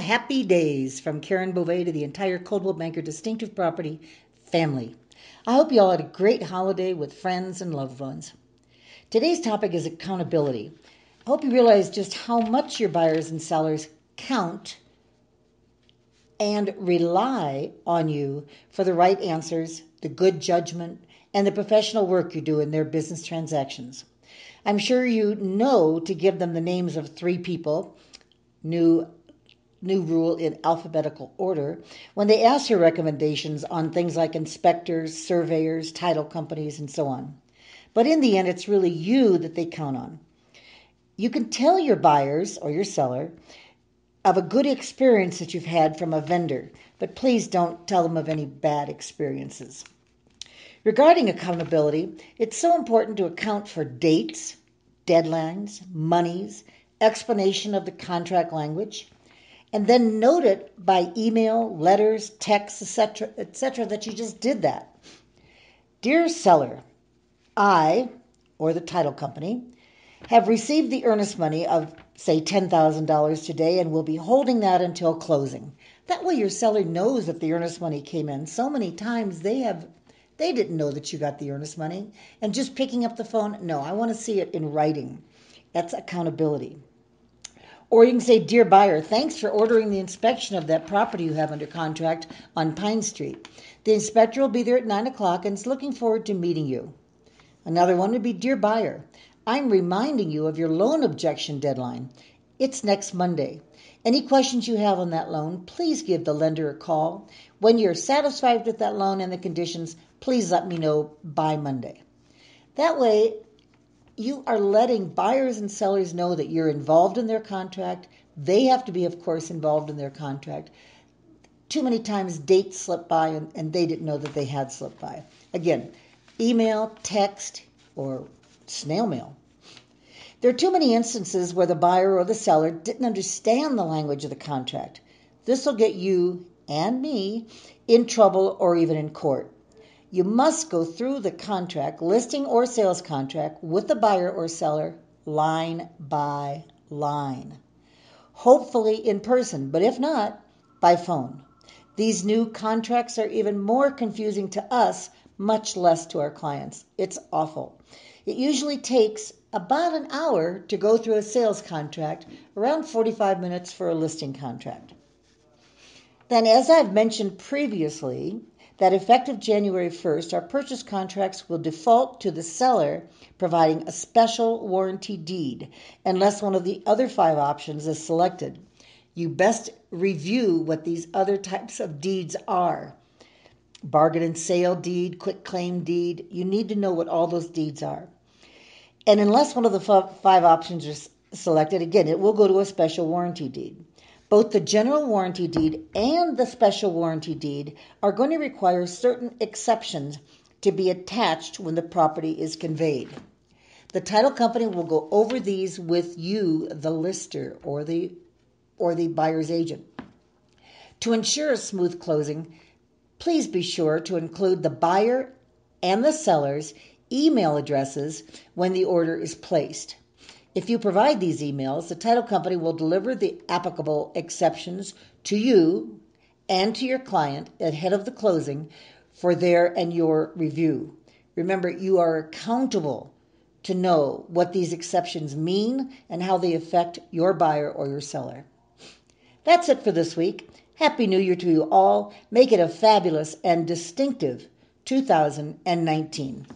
happy days from Karen Beauvais to the entire Coldwell Banker Distinctive Property family. I hope you all had a great holiday with friends and loved ones. Today's topic is accountability. I hope you realize just how much your buyers and sellers count and rely on you for the right answers, the good judgment, and the professional work you do in their business transactions. I'm sure you know to give them the names of three people, new new rule in alphabetical order, when they ask your recommendations on things like inspectors, surveyors, title companies, and so on. But in the end, it's really you that they count on. You can tell your buyers or your seller of a good experience that you've had from a vendor, but please don't tell them of any bad experiences. Regarding accountability, it's so important to account for dates, deadlines, monies, explanation of the contract language, and then note it by email, letters, texts, etc., etc., that you just did that. Dear seller, I, or the title company, have received the earnest money of, say, $10,000 today and will be holding that until closing. That way, your seller knows that the earnest money came in. So many times they have they didn't know that you got the earnest money. And just picking up the phone, no, I want to see it in writing. That's accountability. Or you can say, Dear buyer, thanks for ordering the inspection of that property you have under contract on Pine Street. The inspector will be there at 9 o'clock and is looking forward to meeting you. Another one would be Dear buyer, I'm reminding you of your loan objection deadline. It's next Monday. Any questions you have on that loan, please give the lender a call. When you're satisfied with that loan and the conditions, please let me know by Monday. That way, you are letting buyers and sellers know that you're involved in their contract. They have to be, of course, involved in their contract. Too many times dates slip by and, and they didn't know that they had slipped by. Again, email, text, or snail mail. There are too many instances where the buyer or the seller didn't understand the language of the contract. This will get you and me in trouble or even in court. You must go through the contract, listing or sales contract, with the buyer or seller line by line. Hopefully in person, but if not, by phone. These new contracts are even more confusing to us, much less to our clients. It's awful. It usually takes about an hour to go through a sales contract, around 45 minutes for a listing contract. Then, as I've mentioned previously, that effective January 1st, our purchase contracts will default to the seller providing a special warranty deed unless one of the other five options is selected. You best review what these other types of deeds are bargain and sale deed, quitclaim deed. You need to know what all those deeds are. And unless one of the five options is selected, again, it will go to a special warranty deed. Both the general warranty deed and the special warranty deed are going to require certain exceptions to be attached when the property is conveyed. The title company will go over these with you, the lister or the or the buyer's agent. To ensure a smooth closing, please be sure to include the buyer and the seller's email addresses when the order is placed. If you provide these emails, the title company will deliver the applicable exceptions to you and to your client ahead of the closing for their and your review. Remember, you are accountable to know what these exceptions mean and how they affect your buyer or your seller. That's it for this week. Happy New Year to you all. Make it a fabulous and distinctive 2019.